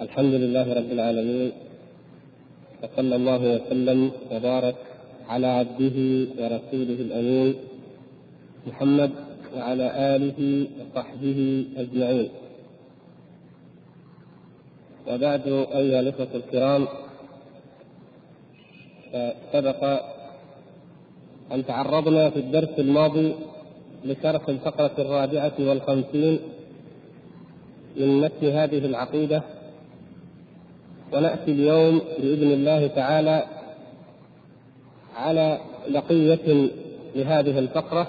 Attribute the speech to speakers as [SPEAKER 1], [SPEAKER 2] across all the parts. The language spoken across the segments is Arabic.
[SPEAKER 1] الحمد لله رب العالمين وصلى الله وسلم وبارك على عبده ورسوله الأمين محمد وعلى آله وصحبه أجمعين. وبعد أيها الإخوة الكرام سبق أن تعرضنا في الدرس الماضي لشرح الفقرة الرابعة والخمسين من متن هذه العقيدة ونأتي اليوم بإذن الله تعالى على بقيه لهذه الفقرة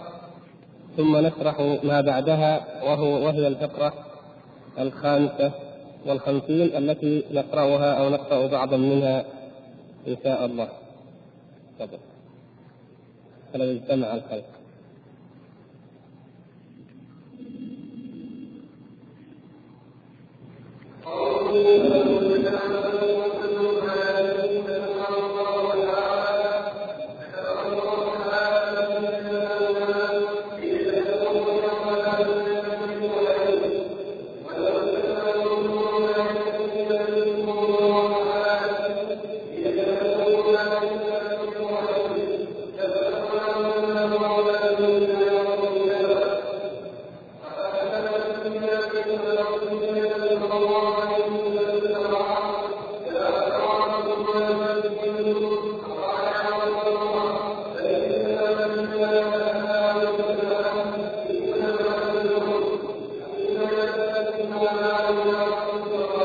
[SPEAKER 1] ثم نشرح ما بعدها وهو وهي الفقرة الخامسة والخمسين التي نقرأها أو نقرأ بعضا منها إن شاء الله. تفضل. فلو اجتمع الخلق. ان شاء الله قلنا فيما مضى ان اللوح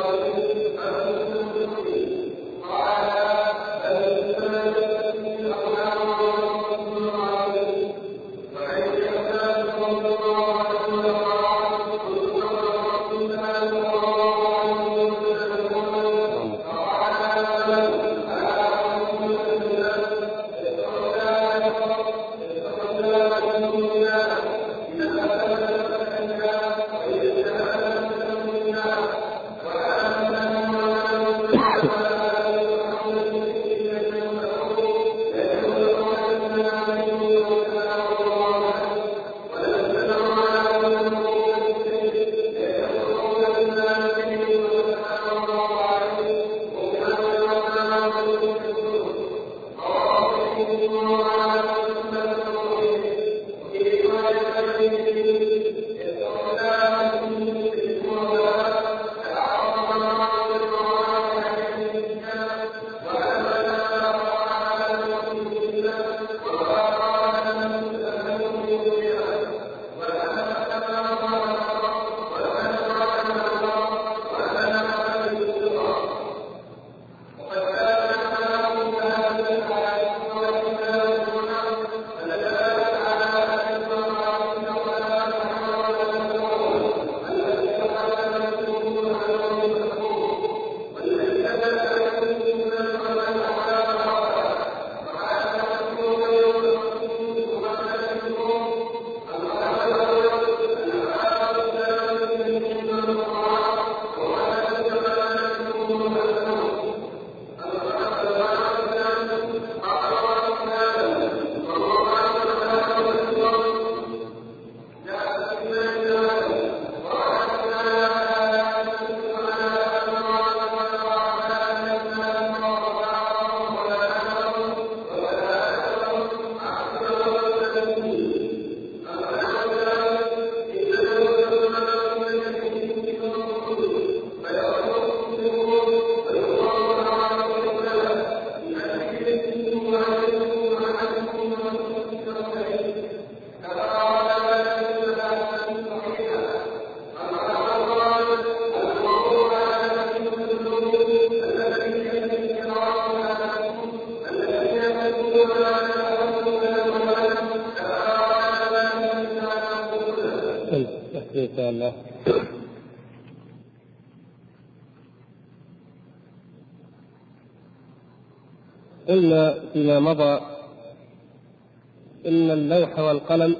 [SPEAKER 1] والقلم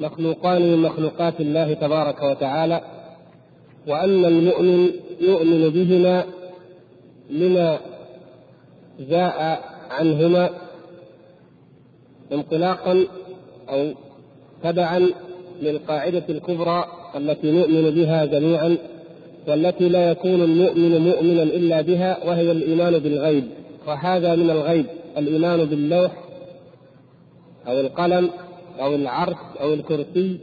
[SPEAKER 1] مخلوقان من مخلوقات الله تبارك وتعالى وأن المؤمن يؤمن بهما لما جاء عنهما انطلاقا أو تبعا للقاعدة الكبرى التي نؤمن بها جميعا والتي لا يكون المؤمن مؤمنا إلا بها وهي الإيمان بالغيب. وهذا من الغيب الإيمان باللوح أو القلم أو العرش أو الكرسي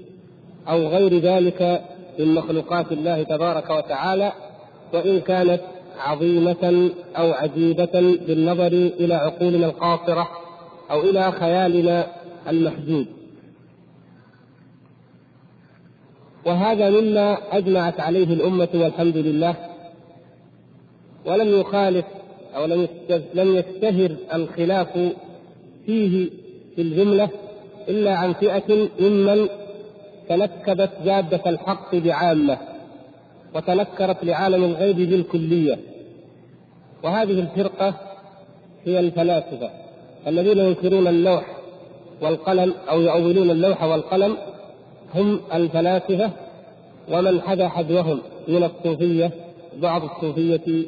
[SPEAKER 1] أو غير ذلك من مخلوقات الله تبارك وتعالى وإن كانت عظيمة أو عجيبة بالنظر إلى عقولنا القاصرة أو إلى خيالنا المحدود وهذا مما أجمعت عليه الأمة والحمد لله. ولم يخالف لم لم يشتهر الخلاف فيه في الجملة إلا عن فئة ممن تنكبت جادة الحق بعامة وتنكرت لعالم الغيب بالكلية. وهذه الفرقة هي الفلاسفة الذين ينكرون اللوح والقلم أو يؤولون اللوح والقلم. هم الفلاسفة ومن حذا حذوهم من الصوفية بعض الصوفية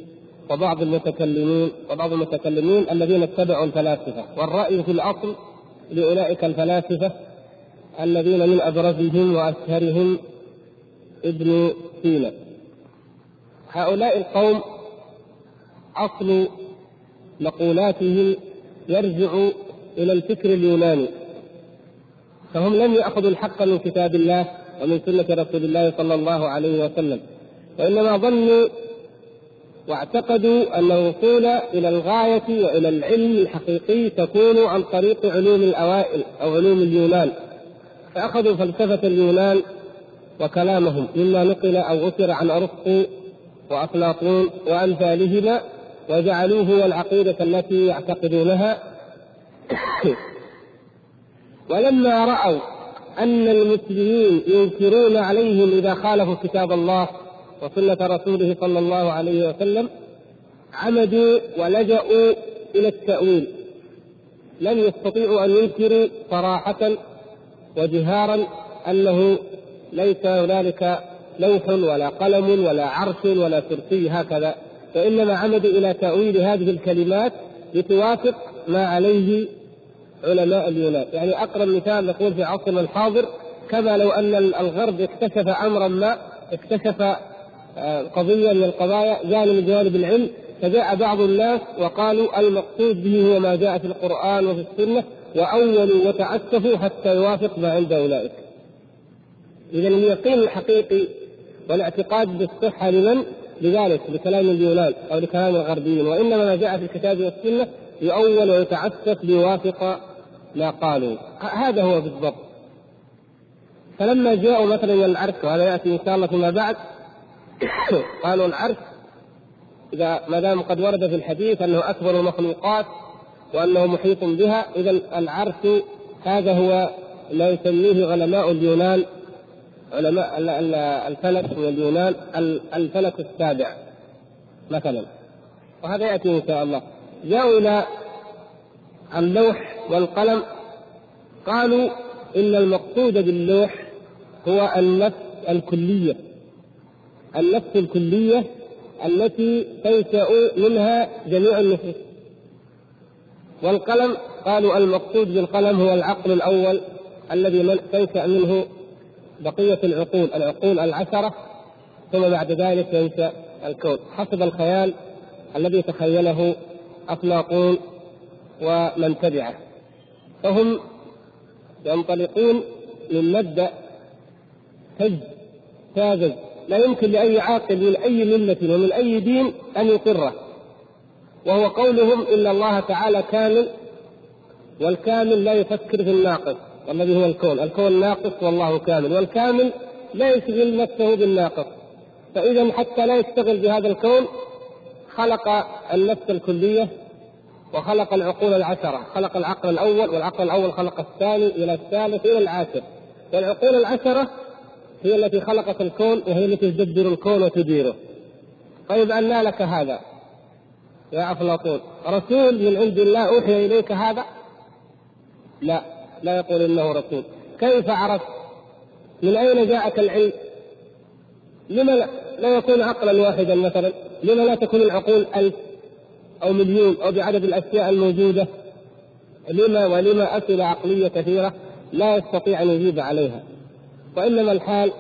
[SPEAKER 1] وبعض المتكلمين وبعض المتكلمين الذين اتبعوا الفلاسفة. والرأي في الأصل لأولئك الفلاسفة الذين من أبرزهم وأشهرهم ابن سينا. هؤلاء القوم أصل مقولاتهم يرجع إلى الفكر اليوناني فهم لم يأخذوا الحق من كتاب الله ومن سنة رسول الله صلى الله عليه وسلم وإنما ظنوا واعتقدوا أن الوصول إلى الغاية وإلى العلم الحقيقي تكون عن طريق علوم الأوائل أو علوم اليونان. فأخذوا فلسفة اليونان وكلامهم مما نقل أو أثر عن أرسطو وأفلاطون وأمثالهما وجعلوه هو العقيدة التي يعتقدونها. ولما رأوا أن المسلمين ينكرون عليهم إذا خالفوا كتاب الله وسنة رسوله صلى الله عليه وسلم عمدوا ولجأوا إلى التأويل. لم يستطيعوا أن ينكروا صراحة وجهارا أنه ليس هنالك لوح ولا قلم ولا عرش ولا كرسي هكذا فإنما عمدوا إلى تأويل هذه الكلمات لتوافق ما عليه علماء اليونان. يعني أقرب مثال نقول في عصرنا الحاضر كما لو أن الغرب اكتشف أمرا ما اكتشف قضية من القضايا جانب من جوانب العلم فجاء بعض الناس وقالوا المقصود به هو ما جاء في القرآن وفي السنة وأولوا وتعسفوا حتى يوافق ما عند أولئك. اذا اليقين الحقيقي والاعتقاد بالصحة لمن؟ لذلك لكلام اليونان أو لكلام الغربيين وإنما ما جاء في الكتاب والسنة يؤول ويتعسف ليوافق ما قالوا هذا هو بالضبط فلما جاءوا مثلا إلى العرش وهذا يأتي إن شاء الله فيما بعد قالوا العرش إذا ما دام قد ورد في الحديث أنه أكبر المخلوقات وأنه محيط بها إذا العرش هذا هو ما يسميه علماء اليونان علماء الفلك من اليونان الفلك السابع مثلا. وهذا يأتي إن شاء الله. جاءوا إلى اللوح والقلم قالوا إن المقصود باللوح هو النفس الكلية. النفس الكليه التي تنشا منها جميع النفوس. والقلم قالوا المقصود بالقلم هو العقل الأول الذي تنشا منه بقية العقول العقول العشرة ثم بعد ذلك ينشا الكون. حسب الخيال الذي تخيله افلاطون ومن تبعه. فهم ينطلقون من مبدأ هز ساذج لا يمكن لأي عاقل من أي ملة ومن أي دين أن يقره. وهو قولهم إن الله تعالى كامل والكامل لا يفكر في الناقص. الذي هو الكون، الكون ناقص والله كامل، والكامل لا يشغل نفسه بالناقص، فإذا حتى لا يشتغل بهذا الكون خلق النفس الكلية وخلق العقول العشرة. خلق العقل الأول والعقل الأول خلق الثاني إلى الثالث إلى العاشر. والعقول العشرة هي التي خلقت الكون وهي التي تدبر الكون وتديره. طيب أنى لك هذا؟ يا أفلاطون رسول من عند الله أوحي إليك هذا؟ لا لا يقول إنه رسول. كيف عرفت؟ من أين جاءك العلم؟ لما لا, لا يكون عقلا واحدا مثلا. لما لا تكون العقول ألف أو مليون أو بعدد الأشياء الموجودة؟ لما ولما أسئلة عقلية كثيرة لا يستطيع أن يجيب عليها. وإنما الحال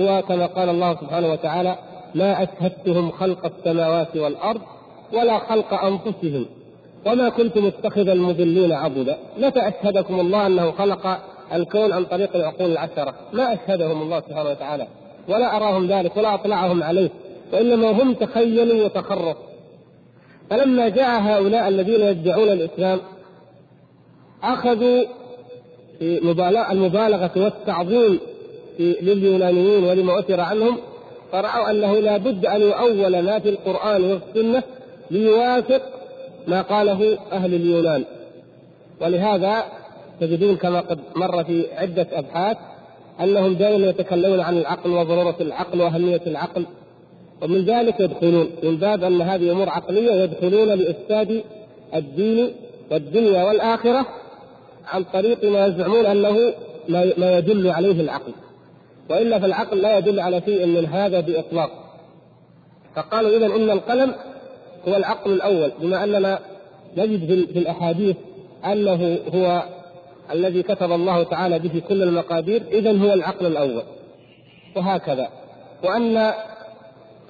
[SPEAKER 1] هو كما قال الله سبحانه وتعالى ما أشهدتهم خلق السماوات والأرض ولا خلق أنفسهم وما كنت متخذ المضلين عبدا. متى أشهدكم الله أنه خلق الكون عن طريق العقول العشرة؟ ما أشهدهم الله سبحانه وتعالى ولا أراهم ذلك ولا أطلعهم عليه وإنما هم تخيلوا وتخرصوا فلما جاء هؤلاء الذين يدعون الإسلام أخذوا المبالغة والتعظيم لليونانيين ولما أثر عنهم فرأوا أنه لا بد أن يؤول ما في القرآن والسنة ليوافق ما قاله أهل اليونان. ولهذا تجدون كما قد مر في عدة أبحاث أنهم دائما يتكلمون عن العقل وضرورة العقل وأهمية العقل. ومن ذلك يدخلون من باب أن هذه أمور عقلية يدخلون لإفساد الدين والدنيا والآخرة عن طريق ما يزعمون أنه ما يدل عليه العقل. وإلا فالعقل لا يدل على شيء من هذا بإطلاق. فقالوا اذا إن القلم هو العقل الأول بما أننا نجد في الأحاديث أنه هو الذي كتب الله تعالى به كل المقادير اذا هو العقل الأول. وهكذا. وأن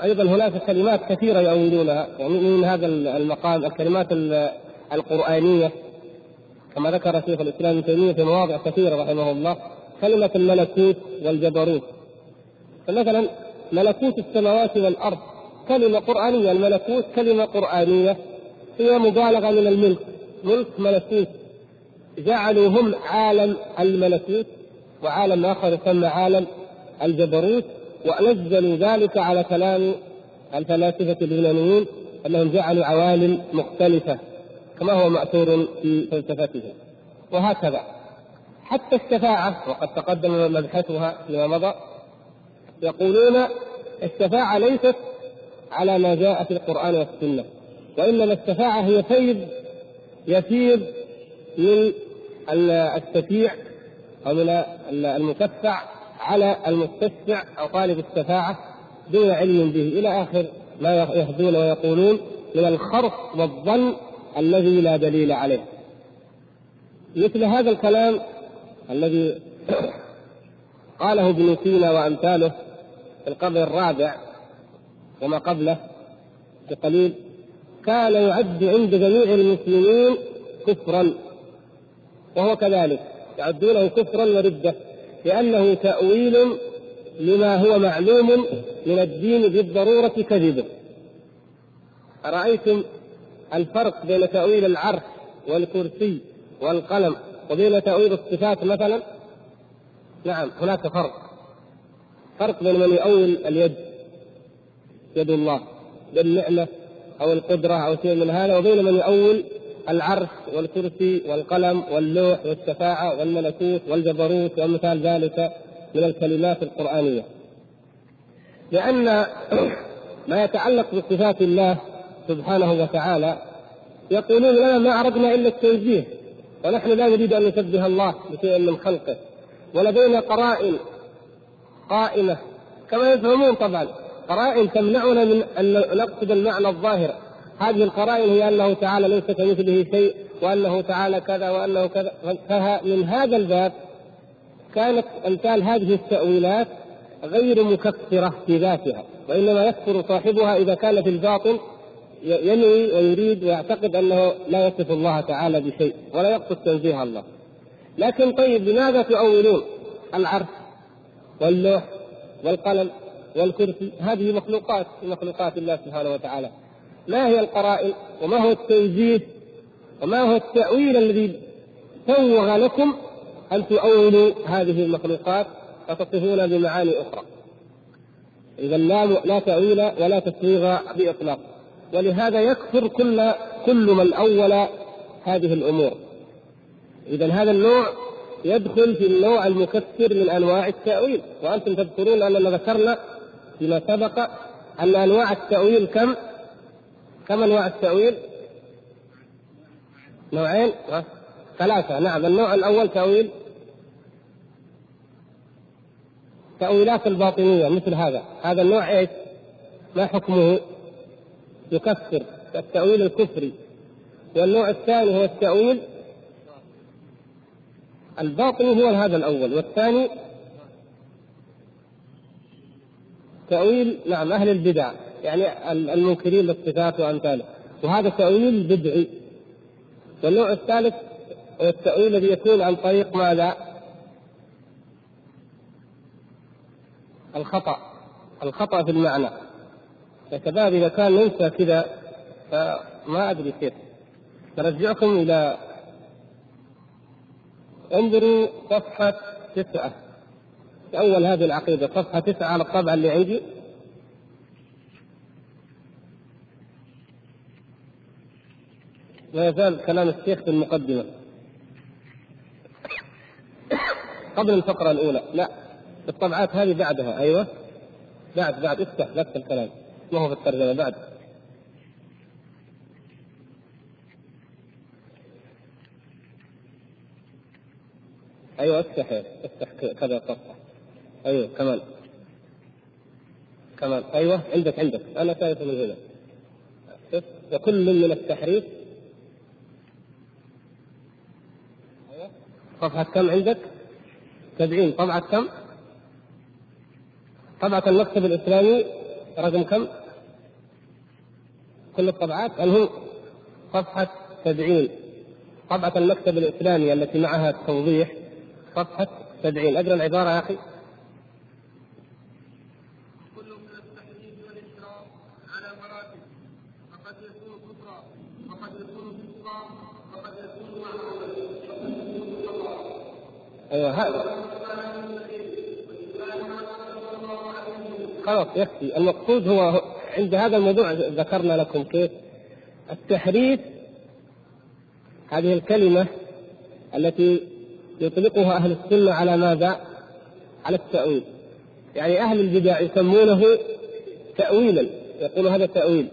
[SPEAKER 1] أيضا هناك كلمات كثيرة يؤولونها يعني من هذا المقام الكلمات القرآنية كما ذكر شيخ الإسلام ابن تيمية في مواضع كثيرة رحمه الله. كلمة الملكوت والجبروت. فمثلا ملكوت السماوات والأرض. كلمة قرآنية. الملكوت كلمة قرآنية. هي مبالغة من الملك. ملك ملكوت. جعلوا هم عالم الملكوت وعالم آخر يسمى عالم الجبروت. ونزلوا ذلك على كلام الفلاسفة اليونانيين أنهم جعلوا عوالم مختلفة كما هو مأثور في فلسفتهم وهكذا. حتى الشفاعة وقد تقدم مبحثها فيما مضى يقولون الشفاعة ليست على ما جاء في القرآن والسنة وإنما الشفاعة هي فيض يفيض من الشفيع أو من المشفع على المستشفع أو طالب الشفاعة دون علم به. إلى آخر ما يهدون ويقولون من الخرص والظن الذي لا دليل عليه. مثل هذا الكلام الذي قاله ابن سينا وأمثاله في القرن الرابع وما قبله بقليل كان يعد عند جميع المسلمين كفرا وهو كذلك يعدونه كفرا وردة لأنه تأويل لما هو معلوم من الدين بالضرورة كذبه أرأيتم الفرق بين تأويل العرش والكرسي والقلم؟ وبين تأويل الصفات مثلا؟ نعم هناك فرق. فرق بين من يؤول اليد يد الله بالنعمة أو القدرة أو شيء من هذا وبين من يؤول العرش والكرسي والقلم واللوح والشفاعة والملكوت والجبروت ومثال ذلك من الكلمات القرآنية. لأن ما يتعلق بصفات الله سبحانه وتعالى يقولون لنا ما أردنا إلا التنزيه ونحن لا نريد أن نشبه الله بشيء من خلقه ولدينا قرائن قائمة. كما يفهمون طبعا قرائن تمنعنا من أن نقصد المعنى الظاهر. هذه القرائن هي أنه تعالى ليس كمثله شيء وأنه تعالى كذا وأنه كذا. فمن هذا الباب كانت أمثال هذه التأويلات غير مكفرة في ذاتها وإنما يكفر صاحبها إذا كان في الباطن ينوي ويريد ويعتقد أنه لا يصف الله تعالى بشيء ولا يقصد تنزيه الله. لكن طيب لماذا تؤولون العرش واللوح والقلم والكرسي هذه مخلوقات من مخلوقات الله سبحانه وتعالى. ما هي القرائن وما هو التنزيه وما هو التأويل الذي سوغ لكم أن تؤولوا هذه المخلوقات وتصفون بمعاني أخرى. إذا لا لا تأويل ولا تسويغ بإطلاق. ولهذا يكفر كل كل من أول هذه الأمور. اذا هذا النوع يدخل في النوع المكفر من أنواع التأويل. وأنتم تذكرون أننا ذكرنا فيما سبق أن أنواع التأويل كم؟ كم أنواع التأويل؟ نوعين؟ ثلاثة. نعم النوع الأول تأويل تأويلات الباطنية مثل هذا. هذا النوع إيش؟ ما حكمه؟ يكفر التأويل الكفري. والنوع الثاني هو التأويل. الباطني هو هذا الأول والثاني تأويل نعم أهل البدع يعني المنكرين للصفات وأمثاله وهذا تأويل بدعي. والنوع الثالث التأويل الذي يكون عن طريق ماذا؟ الخطأ. الخطأ في المعنى. فكذلك إذا كان ننسى كذا فما أدري كيف. نرجعكم إلى انظروا صفحة تسعة. أول هذه العقيدة صفحة تسعة على الطبعة اللي عندي. لا يزال كلام الشيخ في المقدمة. قبل الفقرة الأولى. لا الطبعات هذه بعدها. أيوه. بعد بعد. افتح نفس الكلام. ما هو في الترجمة بعد. أيوه أفتح أفتح كذا صفحه أيوه كمان كمان أيوه عندك عندك. أنا شايف من هنا. وكل من التحريف. أيوه. صفحة كم عندك؟ 70 طبعة كم؟ طبعة المكتب الإسلامي. رقم كم؟ كل الطبعات هو صفحة 70 طبعة المكتب الإسلامي التي معها التوضيح صفحة 70 أقرأ العبارة يا أخي أيوه هذا خلاص يكفي المقصود هو عند هذا الموضوع ذكرنا لكم كيف التحريف هذه الكلمة التي يطلقها أهل السنة على ماذا؟ على التأويل. يعني أهل البدع يسمونه تأويلا يقول هذا تأويل.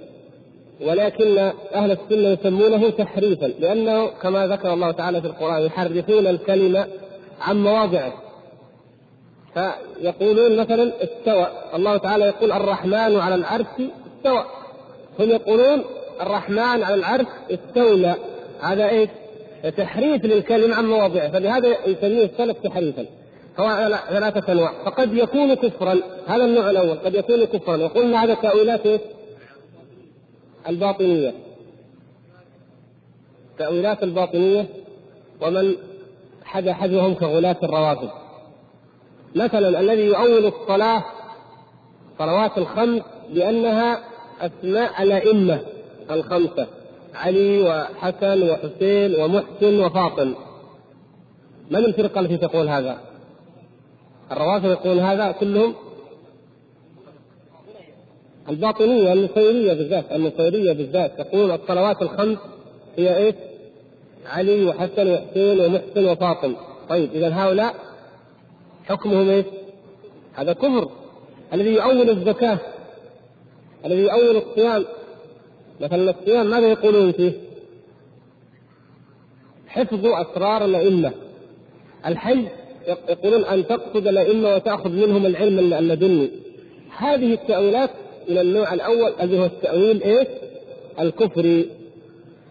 [SPEAKER 1] ولكن أهل السنة يسمونه تحريفا لأنه كما ذكر الله تعالى في القرآن يحرفون الكلمة عن مواضعه. فيقولون مثلا استوى. الله تعالى يقول الرحمن على العرش استوى. هم يقولون الرحمن على العرش استولى. هذا إيش؟ تحريف للكلمة عن مواضعه. فلهذا يسميه السلف تحريفا. هو ثلاثة أنواع. فقد يكون كفرا. هذا النوع الأول. قد يكون كفرا. وقلنا هذا تأويلات إيش؟ الباطنية. تأويلات الباطنية. ومن حد حذوهم كغلاة الروافض. مثلا الذي يؤول الصلاة صلوات الخمس بأنها أسماء الأئمة الخمسة علي وحسن وحسين ومحسن وفاطم من الفرقة التي تقول هذا؟ الروافض يقول هذا كلهم الباطنية النصيرية بالذات النصيرية بالذات تقول الصلوات الخمس هي إيش؟ علي وحسن وحسين ومحسن وفاطم طيب إذا هؤلاء حكمهم إيش؟ هذا كفر الذي يؤول الزكاة الذي يؤول الصيام مثلا الصيام ماذا يقولون فيه؟ حفظ أسرار الأئمة الحج يقولون أن تقصد الأئمة وتأخذ منهم العلم اللدني هذه التأويلات من النوع الأول الذي هو التأويل إيش؟ الكفري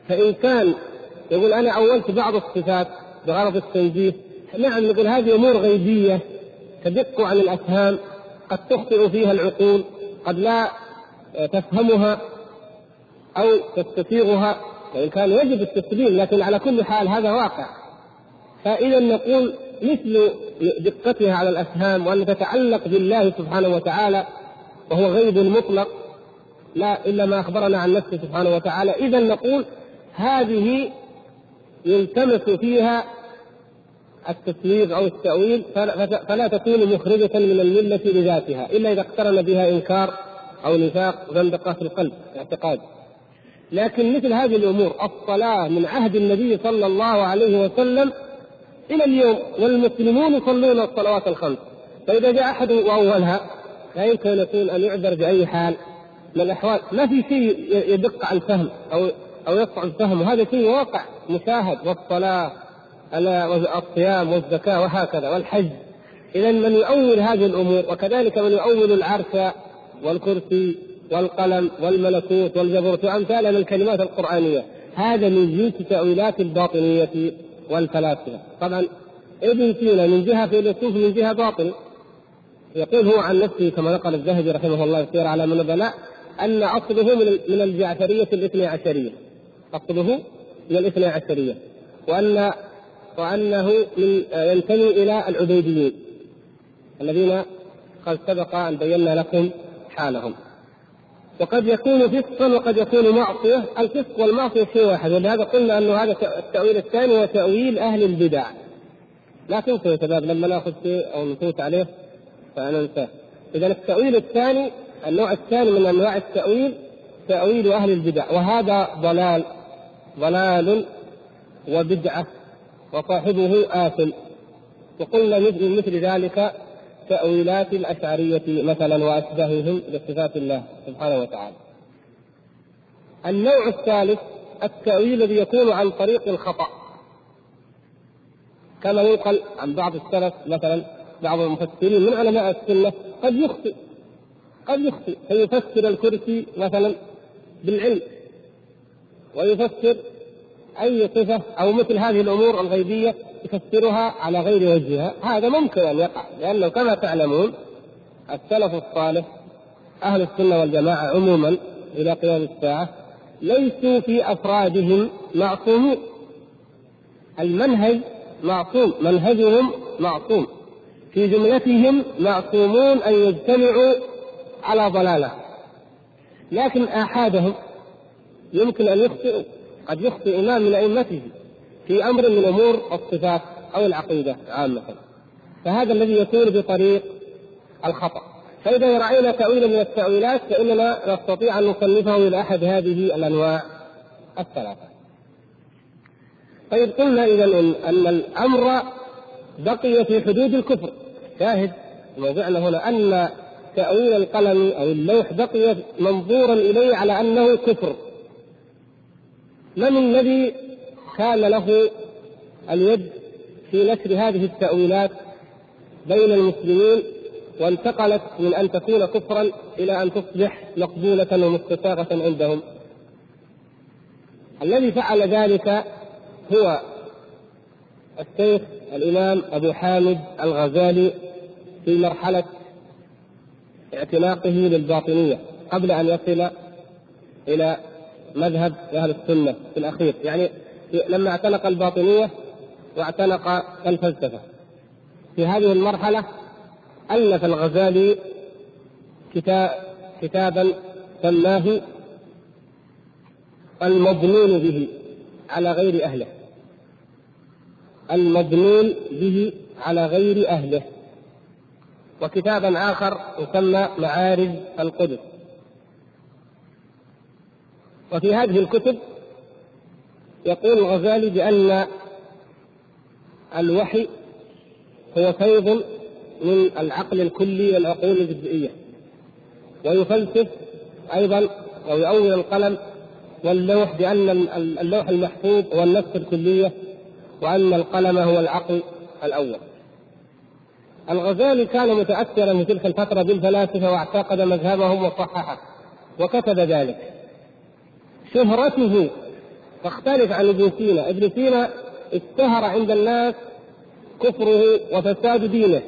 [SPEAKER 1] فإن كان يقول أنا أولت بعض الصفات بغرض التنزيه نعم نقول هذه أمور غيبية تدق عن الأفهام قد تخطئ فيها العقول قد لا تفهمها أو تستسيغها وإن كان يجب التسليم لكن على كل حال هذا واقع. فإذا نقول مثل دقتها على الأفهام وان تتعلق بالله سبحانه وتعالى وهو غيب مطلق لا إلا ما أخبرنا عن نفسه سبحانه وتعالى إذا نقول هذه يلتمس فيها التسويغ أو التأويل فلا تكون مخرجة من الملة لذاتها إلا إذا اقترن بها إنكار أو نفاق زندقه في القلب اعتقاد لكن مثل هذه الأمور الصلاة من عهد النبي صلى الله عليه وسلم إلى اليوم والمسلمون يصلون الصلوات الخمس. فإذا جاء أحد واولها لا يمكن أن يكون أن يعذر بأي حال. من الأحوال ما في شيء يدق على الفهم أو أو يصعب فهمه هذا شيء واقع مشاهد والصلاة الصيام والزكاة وهكذا والحج. إذا من يؤول هذه الأمور وكذلك من يؤول العرش والكرسي والقلم والملكوت والجبروت وأمثالها من الكلمات القرآنية. هذا من جنس تأويلات الباطنية والفلاسفة. طبعا ابن سينا من جهة فيلسوف من جهة باطل يقول هو عن نفسه كما نقل الذهبي رحمه الله سير على من البلاء أن أصله من من الجعفرية الاثني عشرية. أصله من الاثني عشرية. وأن وأنه من ينتمي إلى العبيديين الذين قد سبق أن بينا لكم حالهم. وقد يكون فسقا وقد يكون معصية. الفسق والمعصية شيء واحد ولهذا قلنا أنه هذا التأويل الثاني هو تأويل أهل البدع. لا تنسوا يا شباب لما ناخذ شيء أو نفوت عليه فننساه إذا التأويل الثاني النوع الثاني من أنواع التأويل تأويل أهل البدع. وهذا ضلال ضلال وبدعة. وصاحبه آثم وقلنا مثل مثل ذلك تأويلات الأشعرية مثلا وأشباههم لصفات الله سبحانه وتعالى. النوع الثالث التأويل الذي يكون عن طريق الخطأ. كما ينقل عن بعض السلف مثلا بعض المفسرين من علماء السنة قد يخطئ قد يخطئ فيفسر الكرسي مثلا بالعلم ويفسر أي صفة أو مثل هذه الأمور الغيبية يفسرها على غير وجهها. هذا ممكن أن يقع لأنه كما تعلمون السلف الصالح أهل السنة والجماعة عموما إلى قيام الساعة ليسوا في أفرادهم معصومين المنهج معصوم منهجهم معصوم. في جملتهم معصومون أن يجتمعوا على ضلالة. لكن آحادهم يمكن أن يخطئوا. قد يخطئ إمام من أئمته في أمر من أمور الصفات أو العقيدة عامة. فهذا الذي يكون بطريق الخطأ. فإذا رأينا تأويلا من التأويلات فإننا نستطيع أن نصنفه إلى أحد هذه الأنواع الثلاثة. طيب قلنا إذا ان الأمر بقي في حدود الكفر. شاهد؟ موضعنا هنا أن تأويل القلم أو اللوح بقي منظورا إليه على أنه كفر. من الذي كان له اليد في نشر هذه التأويلات بين المسلمين وانتقلت من أن تكون كفرا إلى أن تصبح مقبولة ومستساغة عندهم. الذي فعل ذلك هو الشيخ الإمام أبو حامد الغزالي في مرحلة اعتناقه للباطنية قبل أن يصل إلى مذهب أهل السنة في الأخير. يعني لما اعتنق الباطنية واعتنق الفلسفة. في هذه المرحلة ألف الغزالي كتاب كتابا سماه المضمون به على غير أهله. المضمون به على غير أهله. وكتابا آخر يسمى معارج القدس. وفي هذه الكتب يقول الغزالي بأن الوحي هو فيض من العقل الكلي والعقول الجزئية ويفلسف أيضا أو يؤول القلم واللوح بأن اللوح المحفوظ هو النفس الكلية وأن القلم هو العقل الأول. الغزالي كان متأثرا في تلك الفترة بالفلاسفة واعتقد مذهبهم وصححه وكتب ذلك. شهرته تختلف عن ابن سينا. ابن سينا اشتهر عند الناس كفره وفساد دينه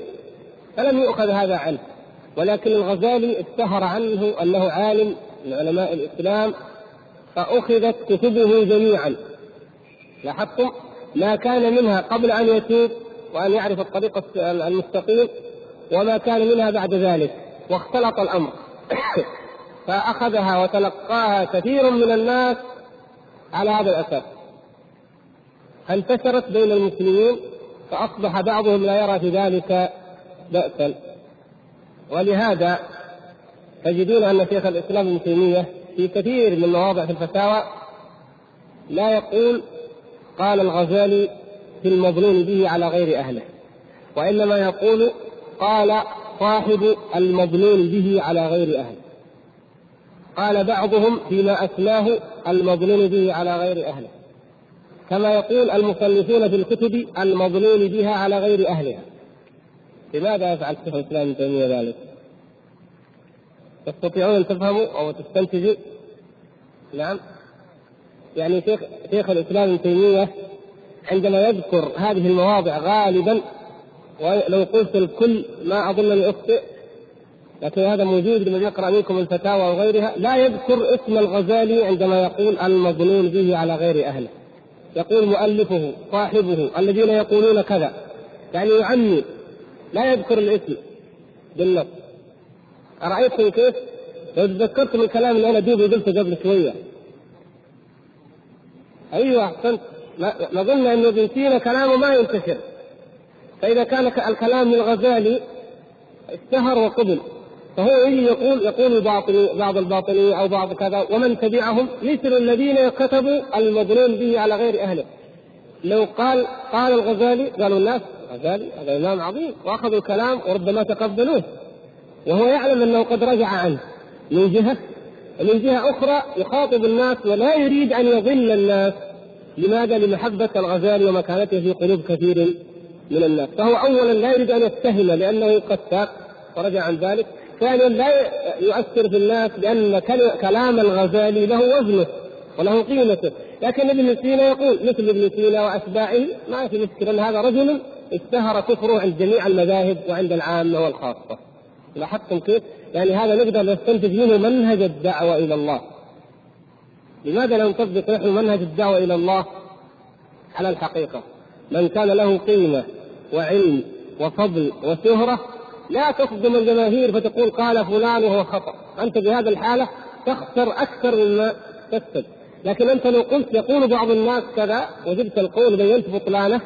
[SPEAKER 1] فلم يؤخذ هذا عنه. ولكن الغزالي اشتهر عنه أنه عالم من علماء الإسلام فأخذت كتبه جميعا. لاحظتم ما كان منها قبل أن يتوب وأن يعرف الطريق المستقيم وما كان منها بعد ذلك واختلط الأمر. فأخذها وتلقاها كثير من الناس على هذا الاساس فانتشرت بين المسلمين فأصبح بعضهم لا يرى في ذلك بأسا ولهذا تجدون أن شيخ الإسلام ابن تيمية في كثير من مواضع في الفتاوى لا يقول قال الغزالي في المظنون به على غير أهله وإنما يقول قال صاحب المظنون به على غير أهله قال بعضهم فيما أسماه المظنون به على غير أهله كما يقول المصنفون في الكتب المظنون بها على غير أهلها لماذا يفعل شيخ الإسلام ابن تيمية ذلك؟ تستطيعون أن تفهموا أو تستنتجوا؟ نعم يعني شيخ شيخ الإسلام ابن تيمية عندما يذكر هذه المواضع غالبا ولو قلت الكل ما أظنني أخطئ لكن هذا موجود لمن يقرأ منكم الفتاوى وغيرها لا يذكر اسم الغزالي عندما يقول المظنون به على غير أهله. يقول مؤلفه صاحبه الذين يقولون كذا. يعني يعمي. لا يذكر الاسم. بالنص. أرأيتم كيف؟ لو تذكرتم الكلام اللي أنا دوبي قلته قبل شوية. أيوه أحسنت. ما قلنا أن ابن سينا كلامه ما ينتشر. فإذا كان الكلام للغزالي اشتهر وقبل. فهو يجي يقول يقول الباطني بعض الباطني أو بعض كذا ومن تبعهم مثل الذين كتبوا المظلوم به على غير أهله. لو قال قال الغزالي قالوا الناس الغزالي هذا إمام عظيم وأخذوا الكلام وربما تقبلوه وهو يعلم أنه قد رجع عنه من جهة ومن جهة أخرى يخاطب الناس ولا يريد أن يضل الناس لماذا؟ لمحبة الغزالي ومكانته في قلوب كثير من الناس، فهو اولا لا يريد أن يتهم لأنه قد ساق ورجع عن ذلك، ثانيا لا يؤثر في الناس لأن كلام الغزالي له وزنه وله قيمته، لكن ابن سينا يقول مثل ابن سينا وأتباعه ما في مشكلة إن هذا رجل اشتهر كفره عند جميع المذاهب وعند العامة والخاصة. لاحظتم كيف؟ يعني هذا نقدر نستنتج منه منهج الدعوة إلى الله. لماذا لا نطبق نحن منهج الدعوة إلى الله على الحقيقة؟ من كان له قيمة وعلم وفضل وشهرة لا تصدم الجماهير فتقول قال فلان وهو خطأ، أنت بهذه الحالة تخسر أكثر مما تكسب، لكن أنت لو قلت يقول بعض الناس كذا وجبت القول بينت بطلانه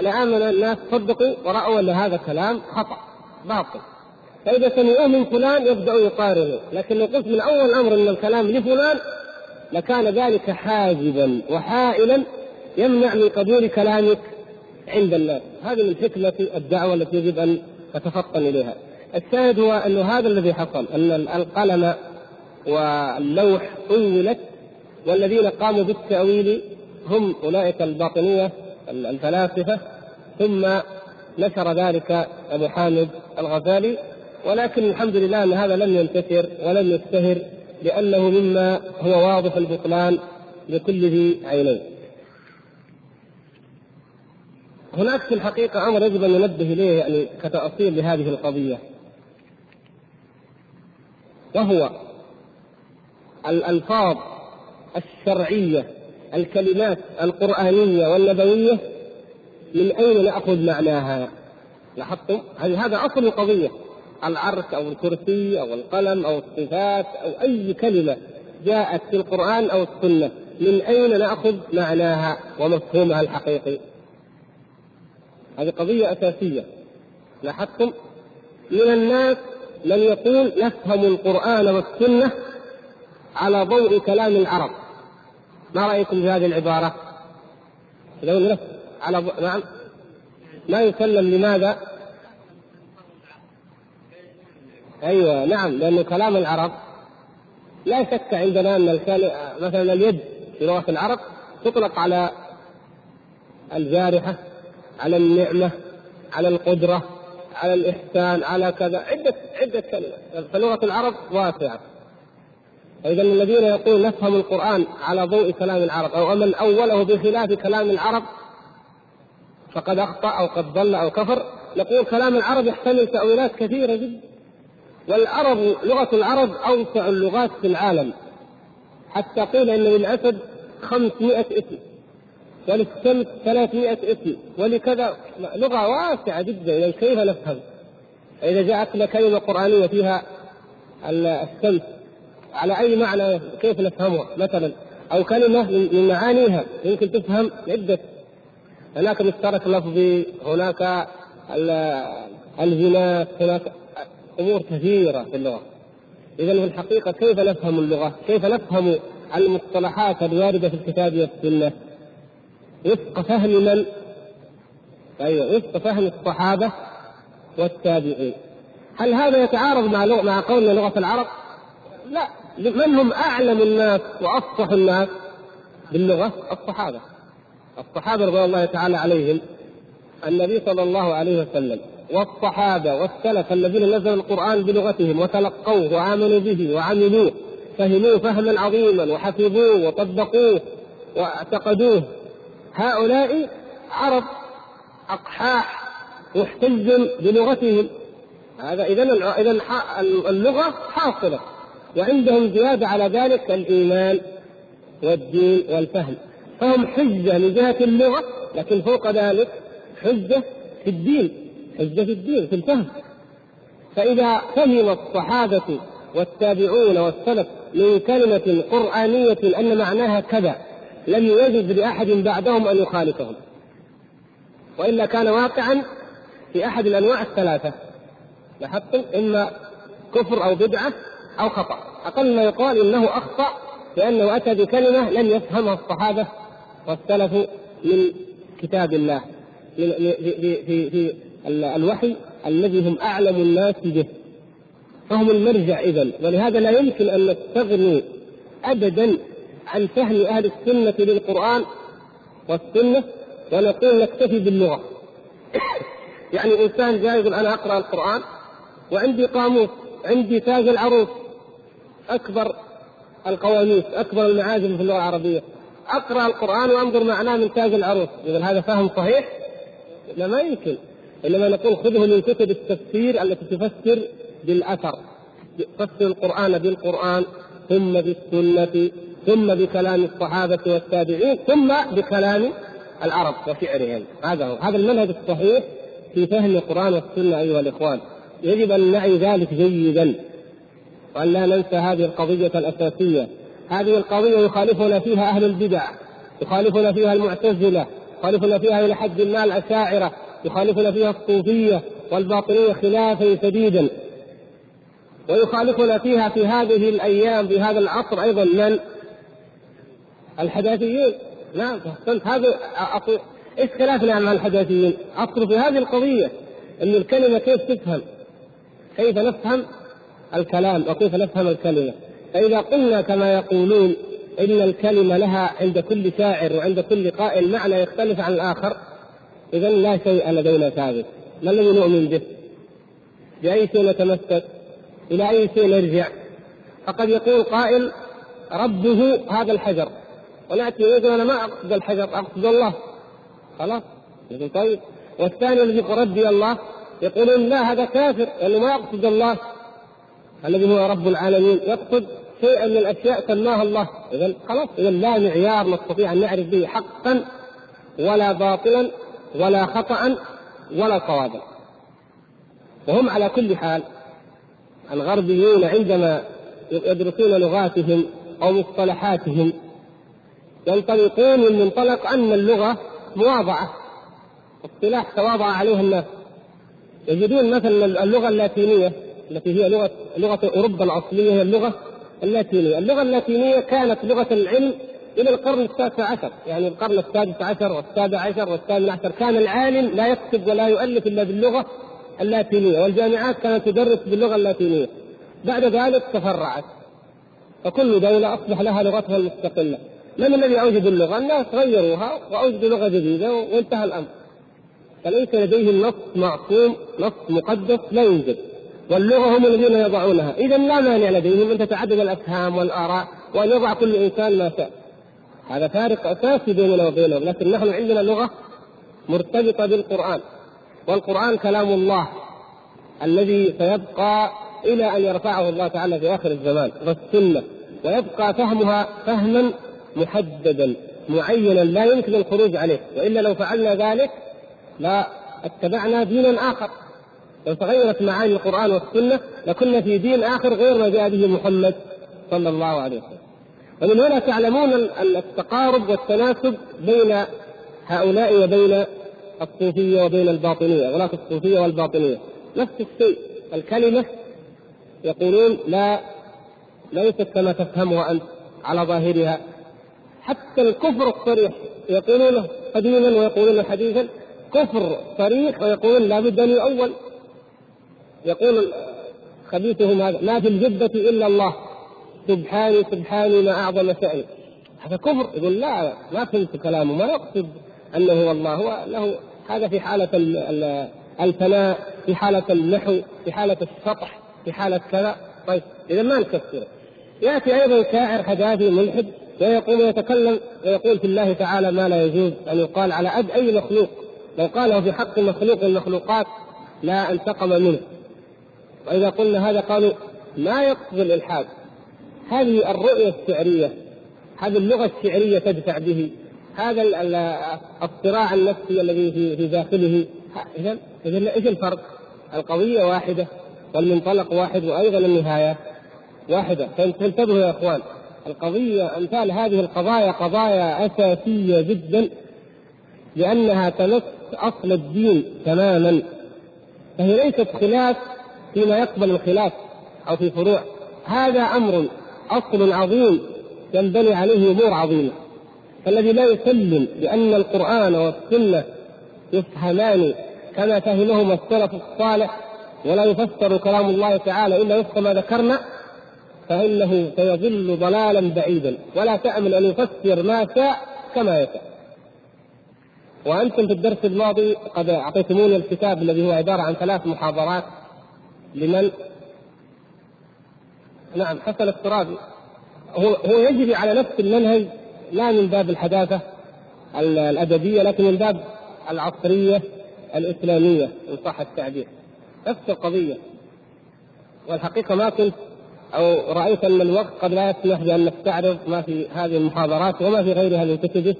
[SPEAKER 1] لآمن الناس صدقوا ورأوا أن هذا كلام خطأ باطل. فإذا سمعوه من فلان يبدأوا يقارنوا. لكن لو قلت من أول الأمر أن الكلام لفلان لكان ذلك حاجبا وحائلا يمنع من قبول كلامك عند الناس. هذه من حكمة الدعوة التي يجب أن تتفطن إليها. الشاهد هو أن هذا الذي حصل أن القلم واللوح أولت والذين قاموا بالتأويل هم أولئك الباطنية الفلاسفة ثم نشر ذلك أبو حامد الغزالي. ولكن الحمد لله أن هذا لم ينتشر ولم يشتهر لأنه مما هو واضح البطلان لكل ذي عينين. هناك في الحقيقة أمر يجب أن ننبه إليه يعني كتأصيل لهذه القضية وهو الألفاظ الشرعية الكلمات القرآنية والنبوية من أين نأخذ معناها؟ لاحظتم؟ هذا أصل القضية العرش أو الكرسي أو القلم أو الصفات أو أي كلمة جاءت في القرآن أو السنة من أين نأخذ معناها ومفهومها الحقيقي؟ هذه قضية أساسية لاحظتم؟ من الناس من يقول نفهم القرآن والسنة على ضوء كلام العرب ما رأيكم في هذه العبارة؟ لو على ب... نعم ما يسلم لماذا؟ أيوه نعم لأنه كلام العرب لا شك عندنا أن مثلا اليد في لغة العرب تطلق على الجارحة على النعمة على القدرة على الإحسان على كذا. عدة عدة كلمات. فلغه العرب واسعة. فإذا الذين يقولون نفهم القرآن على ضوء كلام العرب أو من أوله بخلاف كلام العرب فقد أخطأ أو قد ضل أو كفر. نقول كلام العرب يحتمل تأويلات كثيرة جدا. والعرب لغة العرب أوسع اللغات في العالم. حتى قيل أن للأسد 500 اسم. وللسمك 300 اسم ولكذا لغة واسعة جدا إذا كيف نفهم؟ إذا جاءتنا كلمة قرآنية فيها السمك على أي معنى كيف نفهمها مثلا أو كلمة من معانيها يمكن تفهم عدة هناك مشترك لفظي هناك الجناس هناك أمور كثيرة في اللغة اذا في الحقيقة كيف نفهم اللغة؟ كيف نفهم المصطلحات الواردة في الكتاب والسنة؟ وفق فهم من؟ أيوه وفق فهم الصحابة والتابعين. هل هذا يتعارض مع مع قولنا لغة العرب؟ لا من هم أعلم الناس وأفصح الناس باللغة؟ الصحابة. الصحابة رضي الله تعالى عليهم النبي صلى الله عليه وسلم والصحابة والسلف الذين نزل القرآن بلغتهم وتلقوه وآمنوا به وعملوه فهموه فهما عظيما وحفظوه وطبقوه واعتقدوه هؤلاء عرب أقحاح محتج بلغتهم. هذا اذا اذا اللغة حاصلة وعندهم زيادة على ذلك الايمان والدين والفهم. فهم حجة من جهة اللغة لكن فوق ذلك حجة في الدين حجة في الدين في الفهم. فإذا فهم الصحابة والتابعون والسلف من كلمة قرآنية أن معناها كذا لم يجد لأحد بعدهم أن يخالفهم. وإلا كان واقعا في أحد الأنواع الثلاثة. لاحظتم؟ إما كفر أو بدعة أو خطأ. أقل ما يقال إنه أخطأ لأنه أتى بكلمة لم يفهمها الصحابة والسلف من كتاب الله في في في, الوحي الذي هم أعلم الناس به. فهم المرجع اذا ولهذا لا يمكن أن نستغني ابدا عن فهم أهل السنة للقرآن والسنة ونقول نكتفي باللغة. يعني إنسان جاي يقول أنا أقرأ القرآن وعندي قاموس عندي تاج العروس أكبر القواميس أكبر المعاجم في اللغة العربية. أقرأ القرآن وأنظر معناه من تاج العروس. اذا هذا فهم صحيح؟ لا ما يمكن. إنما نقول خذه من كتب التفسير التي تفسر بالأثر. تفسر القرآن بالقرآن ثم بالسنة. ثم بكلام الصحابة والتابعين ثم بكلام العرب وشعرهم. هذا هو. هذا المنهج الصحيح في فهم القرآن والسنة أيها الإخوان. يجب أن نعي ذلك جيدا وأن لا ننسى هذه القضية الأساسية. هذه القضية يخالفنا فيها أهل البدع يخالفنا فيها المعتزلة يخالفنا فيها إلى حد ما الأشاعرة يخالفنا فيها الصوفية والباطنية خلافا شديدا. ويخالفنا فيها في هذه الأيام في هذا العصر أيضا من؟ الحداثيين نعم احسنت هذا إيش خلافنا مع الحداثيين؟ اصل في هذه القضية إن الكلمة كيف تفهم؟ كيف نفهم الكلام وكيف نفهم الكلمة؟ فإذا قلنا كما يقولون إن الكلمة لها عند كل شاعر وعند كل قائل معنى يختلف عن الآخر إذا لا شيء لدينا ثابت ما الذي نؤمن به؟ بأي شيء نتمسك؟ إلى أي شيء نرجع؟ فقد يقول قائل ربه هذا الحجر وناتي نقول أنا ما أقصد الحجر أقصد الله. خلاص؟ يقول طيب. والثاني الذي يقول ربي الله يقولون لا هذا كافر. لأنه ما يقصد الله. الذي هو رب العالمين. يقصد شيئا من الأشياء سماها الله. اذا خلاص. اذا لا معيار نستطيع أن نعرف به حقا ولا باطلا ولا خطا ولا صوابا. وهم على كل حال الغربيون عندما يدرسون لغاتهم أو مصطلحاتهم ينطلقون من منطلق أن اللغة مواضعة اصطلاح تواضع عليه الناس يجدون مثلا اللغة اللاتينية التي هي لغه لغة أوروبا الأصلية هي اللغة اللاتينية، اللغة اللاتينية كانت لغة العلم إلى القرن التاسع عشر، يعني القرن السادس عشر والسابع عشر والثامن عشر، كان العالم لا يكتب ولا يؤلف إلا باللغة اللاتينية، والجامعات كانت تدرس باللغة اللاتينية. بعد ذلك تفرعت. فكل دولة أصبح لها لغتها المستقلة. من الذي اوجد اللغة؟ الناس غيروها واوجدوا لغه جديدة وانتهى الأمر. فليس لديهم نص معصوم، نص مقدس لا يوجد. واللغة هم الذين يضعونها، اذا لا مانع لديهم أن تتعدد الأفهام والآراء وأن يضع كل إنسان ما شاء. هذا فارق أساسي بيننا وبينهم، لكن نحن عندنا لغة مرتبطة بالقرآن. والقرآن كلام الله الذي سيبقى إلى أن يرفعه الله تعالى في آخر الزمان والسنة ويبقى فهمها فهما محددا معينا لا يمكن الخروج عليه وإلا لو فعلنا ذلك لا اتبعنا دينا آخر. لو تغيرت معاني القرآن والسنة لكنا في دين آخر غير ما جاء به محمد صلى الله عليه وسلم. ومن هنا تعلمون التقارب والتناسب بين هؤلاء وبين الصوفية وبين الباطنية ولاة الصوفية والباطنية. نفس الشيء الكلمة يقولون لا ليست كما تفهمها أنت على ظاهرها. حتى الكفر الصريح. يقولونه قديما ويقولون حديثا. كفر صريح ويقولون لابد ان يؤول يقول خبيثهم هذا ما في الجبة إلا الله. سبحاني سبحاني ما أعظم شأني. هذا كفر. يقول لا ما فهمت كلامه ما يقصد أنه هو الله هو له هذا في حالة الفناء في حالة النحو في حالة السطح في حالة كذا. طيب إذا ما نكفره يأتي أيضا شاعر حداثي ملحد. ويقوم يتكلم ويقول في الله تعالى ما لا يجوز أن يقال على أب أي مخلوق. لو قاله في حق مخلوق من المخلوقات لا انتقم منه. وإذا قلنا هذا قالوا ما يقصد الإلحاد. هذه الرؤية الشعرية هذه اللغة الشعرية تدفع به. هذا الصراع النفسي الذي في في داخله. اذا اذا إيش الفرق؟ القضية واحدة والمنطلق واحد وأيضا النهاية واحدة. فانتبهوا يا إخوان. القضية امثال هذه القضايا قضايا أساسية جدا لأنها تمس أصل الدين تماما. فهي ليست خلاف فيما يقبل الخلاف أو في فروع. هذا أمر أصل عظيم ينبني عليه أمور عظيمة. فالذي لا يسلم بأن القرآن والسنة يفهمان كما فهمهما السلف الصالح ولا يفسر كلام الله تعالى إلا وفق ما ذكرنا فإنه سيضل ضلالا بعيدا. ولا تأمل أن يفسر ما شاء كما يشاء. وأنتم في الدرس الماضي قد أعطيتموني الكتاب الذي هو عبارة عن ثلاث محاضرات. لمن؟ نعم حسن الترابي هو هو يجري على نفس المنهج لا من باب الحداثة الأدبية لكن من باب العصرية الإسلامية إن صح التعبير. نفس القضية. والحقيقة ما كنت أو رأيت أن الوقت قد لا يسمح بأن نستعرض ما في هذه المحاضرات وما في غيرها من كتبه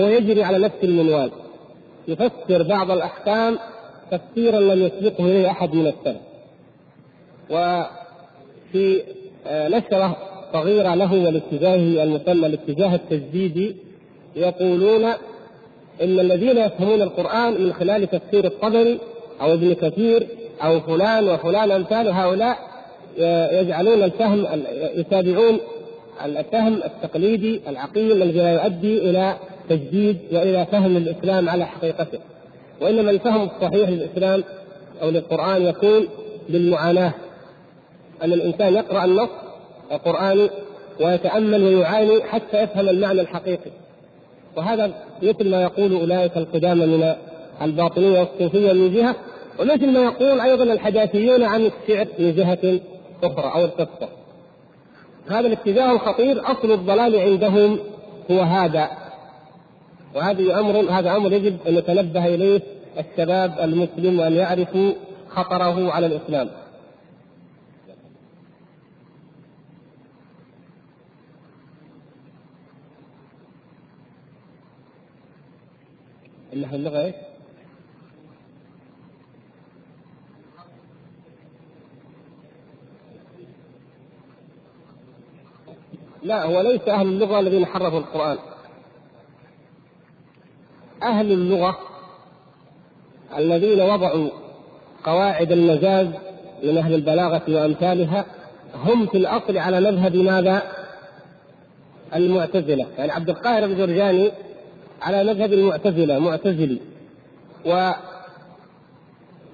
[SPEAKER 1] هو يجري على نفس المنوال. يفسر بعض الأحكام تفسيرا لم يسبقه إليه أحد من السلف. وفي آه، نشرة صغيرة له ولاتجاهه المسمى الاتجاه التجديدي يقولون إن الذين يفهمون القرآن من خلال تفسير الطبري أو ابن كثير أو فلان وفلان أمثال هؤلاء يجعلون الفهم يتابعون الفهم التقليدي العقيم الذي لا يؤدي إلى تجديد وإلى فهم الإسلام على حقيقته. وإنما الفهم الصحيح للإسلام أو للقرآن يكون بالمعاناه أن الإنسان يقرأ النص القرآني ويتأمل ويعاني حتى يفهم المعنى الحقيقي. وهذا مثل ما يقول أولئك القدامى من الباطنية والصوفية من جهة ومثل ما يقول أيضا الحداثيون عن الشعر من جهة أخرى أو القصة هذا الاتجاه الخطير أصل الضلال عندهم هو هذا. وهذا أمر هذا أمر يجب أن يتنبه إليه الشباب المسلم وأن يعرفوا خطره على الإسلام. اللي اللغة إيش؟ لا هو ليس أهل اللغة الذين حرفوا القرآن أهل اللغة الذين وضعوا قواعد المجاز من أهل البلاغة وأمثالها هم في الأصل على مذهب ماذا؟ المعتزلة يعني عبد القاهر الجرجاني على مذهب المعتزلة معتزلي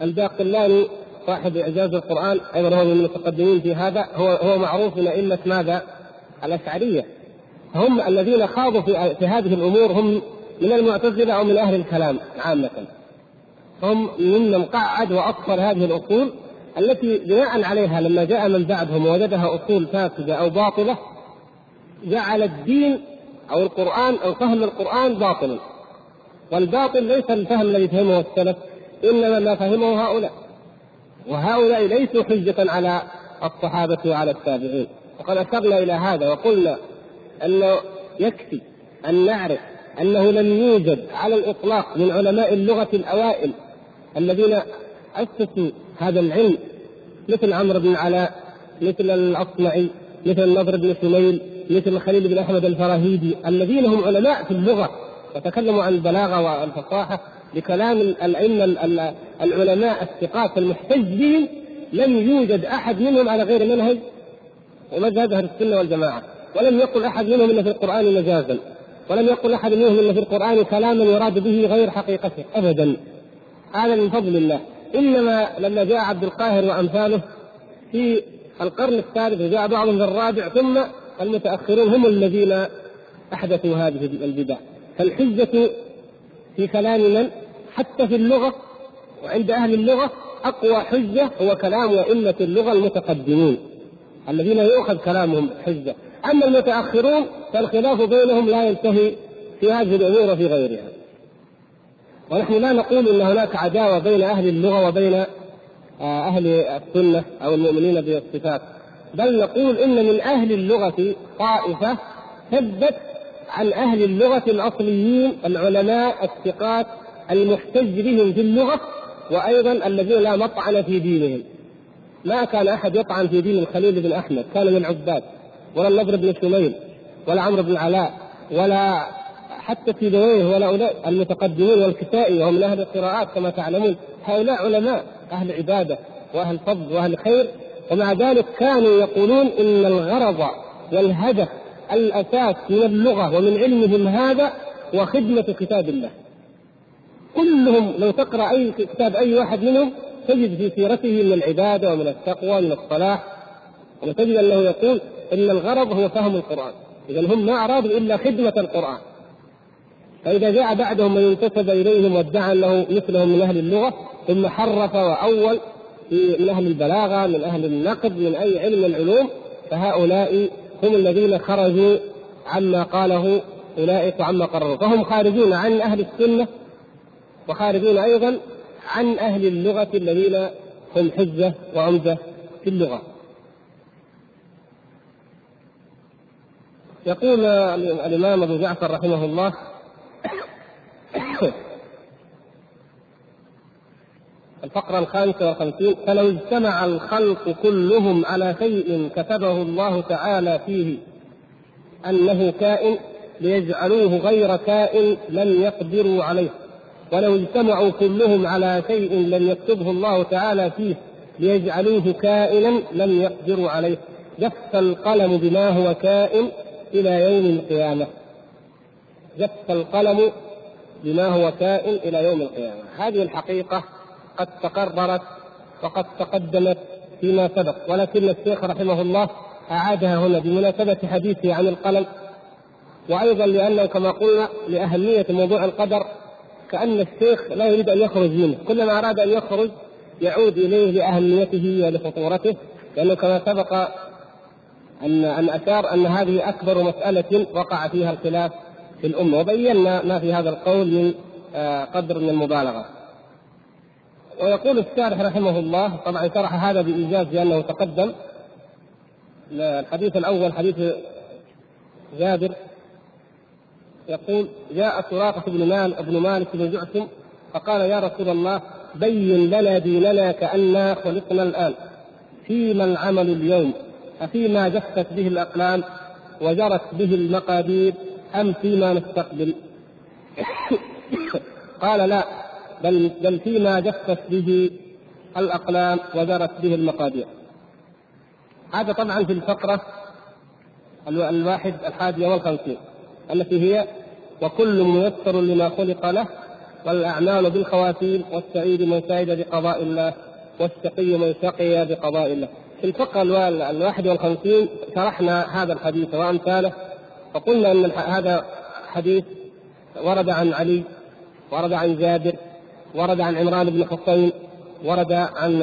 [SPEAKER 1] والباقلاني صاحب إعجاز القرآن أيضا هو من المتقدمين في هذا هو هو معروف من أئمة ماذا؟ الأشعرية. هم الذين خاضوا في, في هذه الأمور هم من المعتزلة أو من أهل الكلام عامة. هم ممن قعد وأصفر هذه الأصول التي بناء عليها لما جاء من بعدهم ووجدها أصول فاسدة أو باطلة جعل الدين أو القرآن أو فهم القرآن باطل والباطل ليس الفهم الذي فهمه السلف إنما ما فهمه هؤلاء. وهؤلاء ليسوا حجة على الصحابة وعلى التابعين. وقد أشرنا إلى هذا وقلنا أنه يكفي أن نعرف أنه لم يوجد على الإطلاق من علماء اللغة الأوائل الذين أسسوا هذا العلم مثل عمرو بن علاء مثل الأصمعي مثل النضر بن شميل مثل خليل بن أحمد الفراهيدي الذين هم علماء في اللغة وتكلموا عن البلاغة والفصاحة بكلام الأئمة العلماء الثقات المحتج بهم لم يوجد أحد منهم على غير منهج ومذهب أهل السنة والجماعة. ولم يقل أحد منهم إن في القرآن مجازا. ولم يقل أحد منهم إن في القرآن كلاما يراد به غير حقيقته. ابدا. هذا من فضل الله. إنما لما جاء عبد القاهر وأمثاله في القرن الثالث وجاء بعضهم في الرابع ثم المتأخرون هم الذين أحدثوا هذه البدع. فالحجة في كلام من؟ حتى في اللغة. وعند أهل اللغة أقوى حجة هو كلام أئمة اللغة المتقدمين الذين يؤخذ كلامهم حجة أما المتأخرون فالخلاف بينهم لا ينتهي في هذه الأمور وفي غيرها. ونحن لا نقول إن هناك عداوة بين أهل اللغة وبين آه، أهل السنة أو المؤمنين بالصفات. بل نقول إن من أهل اللغة طائفة ثبت عن أهل اللغة الأصليين العلماء الثقات المحتج بهم في اللغة وأيضا الذين لا مطعن في دينهم. ما كان أحد يطعن في دين الخليل بن أحمد كان من العباد ولا النضر بن شميل ولا عمرو بن العلاء ولا حتى سيبويه ولا المتقدمون والكسائي وهم من أهل القراءات كما تعلمون. هؤلاء علماء أهل عبادة وأهل فضل وأهل خير. ومع ذلك كانوا يقولون إن الغرض والهدف الأساس من اللغة ومن علمهم هذا هو خدمة كتاب الله. كلهم لو تقرأ أي كتاب أي واحد منهم تجد في سيرته من العبادة ومن التقوى من الصلاح. وتجد أنه يقول إن الغرض هو فهم القرآن. إذا هم ما أرادوا إلا خدمة القرآن. فإذا جاء بعدهم من انتسب إليهم وادعى أنه مثلهم من أهل اللغة ثم حرف وأول في من أهل البلاغة من أهل النقد من أي علم من العلوم فهؤلاء هم الذين خرجوا عما قاله أولئك وعما قرروا. فهم خارجون عن أهل السنة وخارجون أيضا عن أهل اللغة الذين هم حجة وعمدة في اللغة. يقول الإمام أبو جعفر رحمه الله الفقرة الخامسة والخمسين فلو اجتمع الخلق كلهم على شيء كتبه الله تعالى فيه أنه كائن ليجعلوه غير كائن لم يقدروا عليه. ولو اجتمعوا كلهم على شيء لم يكتبه الله تعالى فيه ليجعلوه كائنا لم يقدروا عليه. جف القلم بما هو كائن إلى يوم القيامة. جف القلم بما هو كائن إلى يوم القيامة. هذه الحقيقة قد تقررت وقد تقدمت فيما سبق. ولكن الشيخ رحمه الله أعادها هنا بمناسبة حديثه عن القلم. وأيضا لأنه كما قلنا لأهمية موضوع القدر كأن الشيخ لا يريد أن يخرج منه. كلما أراد أن يخرج يعود إليه لأهميته ولخطورته لأنه كما سبق أن أن أشار أن هذه أكبر مسألة وقع فيها الخلاف في الأمة. وبينا ما في هذا القول من آه، قدر من المبالغة. ويقول الشارح رحمه الله طبعا شرح هذا بإيجاز لأنه تقدم. الحديث الأول حديث جابر يقول جاء سراقة بن مال بن مالك بن جعثم فقال يا رسول الله بين لنا ديننا كأننا خلقنا الآن. فيما العمل اليوم؟ أفيما جفت به الأقلام وجرت به المقادير؟ أم فيما نستقبل؟ قال لا بل بل فيما جفت به الأقلام وجرت به المقادير. هذا طبعا في الفقرة الواحد الحادية والخمسين. التي هي وكل ميسر لما خلق له والأعمال بالخواتيم والسعيد من سعد بقضاء الله والشقي من شقي بقضاء الله. في الفقرة الواحد والخمسين شرحنا هذا الحديث وأمثاله فقلنا أن هذا حديث ورد عن علي ورد عن جابر ورد عن عمران بن حصين ورد عن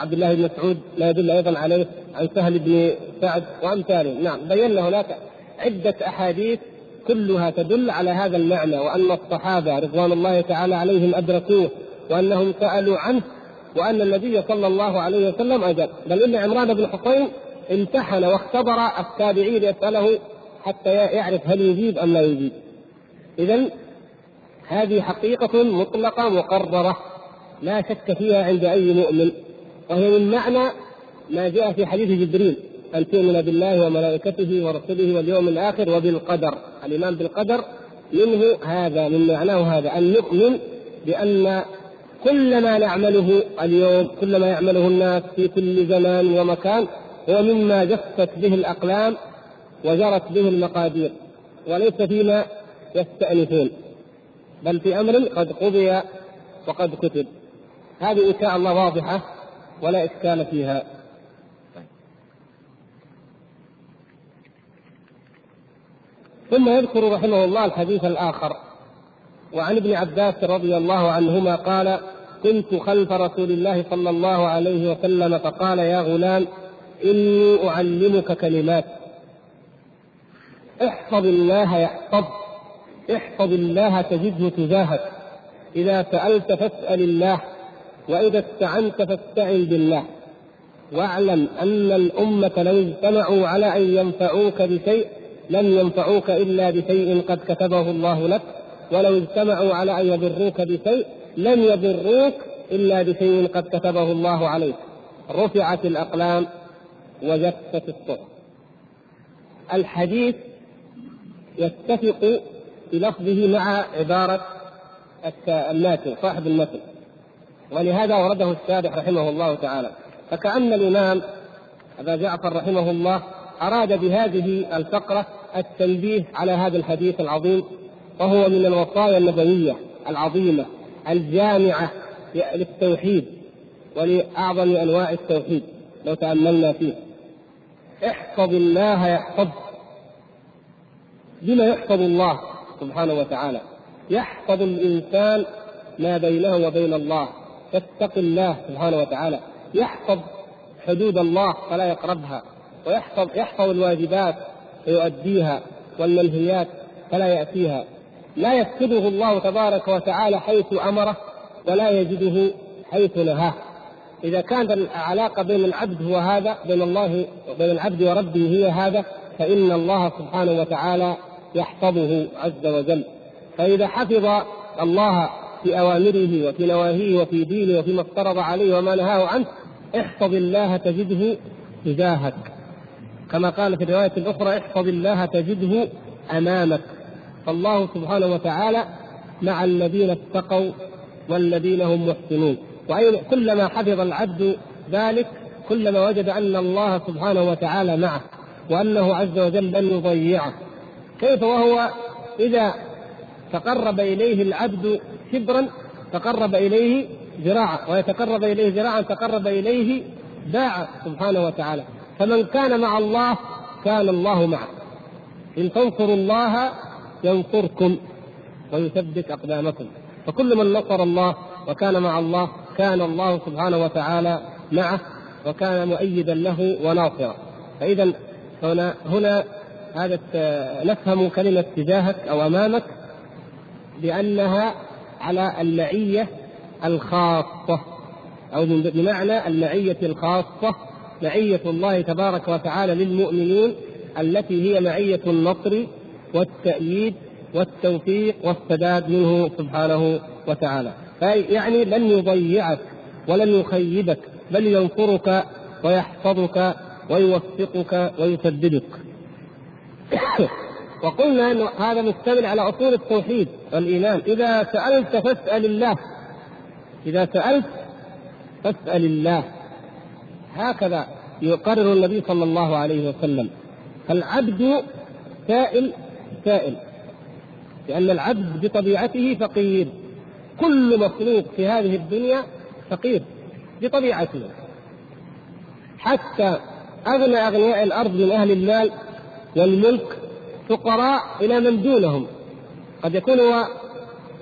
[SPEAKER 1] عبد الله بن مسعود لا يدل أيضا عليه عن سهل بن سعد وأمثاله. نعم بينا هناك عدة أحاديث كلها تدل على هذا المعنى وأن الصحابة رضوان الله تعالى عليهم أدركوه وأنهم سألوا عنه وأن النبي صلى الله عليه وسلم أجاب. بل إن عمران بن حصين امتحن واختبر التابعين يسأله حتى يعرف هل يجيب أم لا يجيب. اذا هذه حقيقة مطلقة مقررة لا شك فيها عند أي مؤمن وهي من معنى ما جاء في حديث جبريل أن تؤمن بالله وملائكته ورسله واليوم الآخر وبالقدر. الإيمان بالقدر منه هذا من معناه هذا. أن نؤمن بأن كل ما نعمله اليوم كل ما يعمله الناس في كل زمان ومكان هو مما جفت به الأقلام وجرت به المقادير وليس فيما يستأنفون بل في أمر قد قضي وقد كتب. هذه إن شاء الله واضحة ولا إشكال فيها. ثم يذكر رحمه الله الحديث الآخر. وعن ابن عباس رضي الله عنهما قال كنت خلف رسول الله صلى الله عليه وسلم فقال يا غلام إني أعلمك كلمات. احفظ الله يحفظك احفظ الله تجده تجاهك. إذا سألت فاسأل الله وإذا استعنت فاستعن بالله. واعلم أن الأمة لو اجتمعوا على أن ينفعوك بشيء لم ينفعوك إلا بشيء قد كتبه الله لك ولو اجتمعوا على أن يضروك بشيء لم يضروك إلا بشيء قد كتبه الله عليك. رفعت الأقلام وجفت الصحف الحديث يتفق بلفظه مع عبارة الماتن صاحب المتن ولهذا ورده الشارح رحمه الله تعالى. فكأن الإمام أبا جعفر رحمه الله أراد بهذه الفقرة التنبيه على هذا الحديث العظيم وهو من الوصايا النبوية العظيمة الجامعة للتوحيد ولأعظم أنواع التوحيد لو تأملنا فيه. احفظ الله يحفظك. بما يحفظ الله سبحانه وتعالى؟ يحفظ الإنسان ما بينه وبين الله. فاتق الله سبحانه وتعالى. يحفظ حدود الله فلا يقربها. ويحفظ يحفظ الواجبات فيؤديها والمنهيات فلا يأتيها. لا يفقده الله تبارك وتعالى حيث أمره ولا يجده حيث نهاه. إذا كانت العلاقة بين العبد هو هذا بين الله بين العبد وربه هي هذا فإن الله سبحانه وتعالى يحفظه عز وجل. فإذا حفظ الله في أوامره وفي نواهيه وفي دينه وفيما افترض عليه وما نهاه عنه احفظ الله تجده تجاهك. كما قال في الرواية الأخرى احفظ الله تجده أمامك. فالله سبحانه وتعالى مع الذين اتقوا والذين هم محسنون. كلما حفظ العبد ذلك كلما وجد أن الله سبحانه وتعالى معه وأنه عز وجل لن يضيعه. كيف وهو؟ إذا تقرب إليه العبد شبرا تقرب إليه ذراعا ويتقرب إليه ذراعا تقرب إليه باعا سبحانه وتعالى. فمن كان مع الله كان الله معه. إن تنصروا الله ينصركم ويثبت أقدامكم. فكل من نصر الله وكان مع الله كان الله سبحانه وتعالى معه وكان مؤيدا له وناصرا. فإذا هنا هنا هذا نفهم كلمة تجاهك أو أمامك بأنها على المعية الخاصة أو بمعنى المعية الخاصة معية الله تبارك وتعالى للمؤمنين التي هي معية النصر والتأييد والتوفيق والسداد منه سبحانه وتعالى. يعني لن يضيعك ولن يخيبك بل ينصرك ويحفظك ويوفقك ويسددك. وقلنا إن هذا مشتمل على أصول التوحيد والإيمان. إذا سألت فاسأل الله. إذا سألت فاسأل الله. هكذا يقرر النبي صلى الله عليه وسلم. فالعبد سائل سائل لأن العبد بطبيعته فقير. كل مخلوق في هذه الدنيا فقير بطبيعته. حتى أغنى أغنياء الأرض من أهل المال والملك فقراء إلى من دونهم. قد يكون هو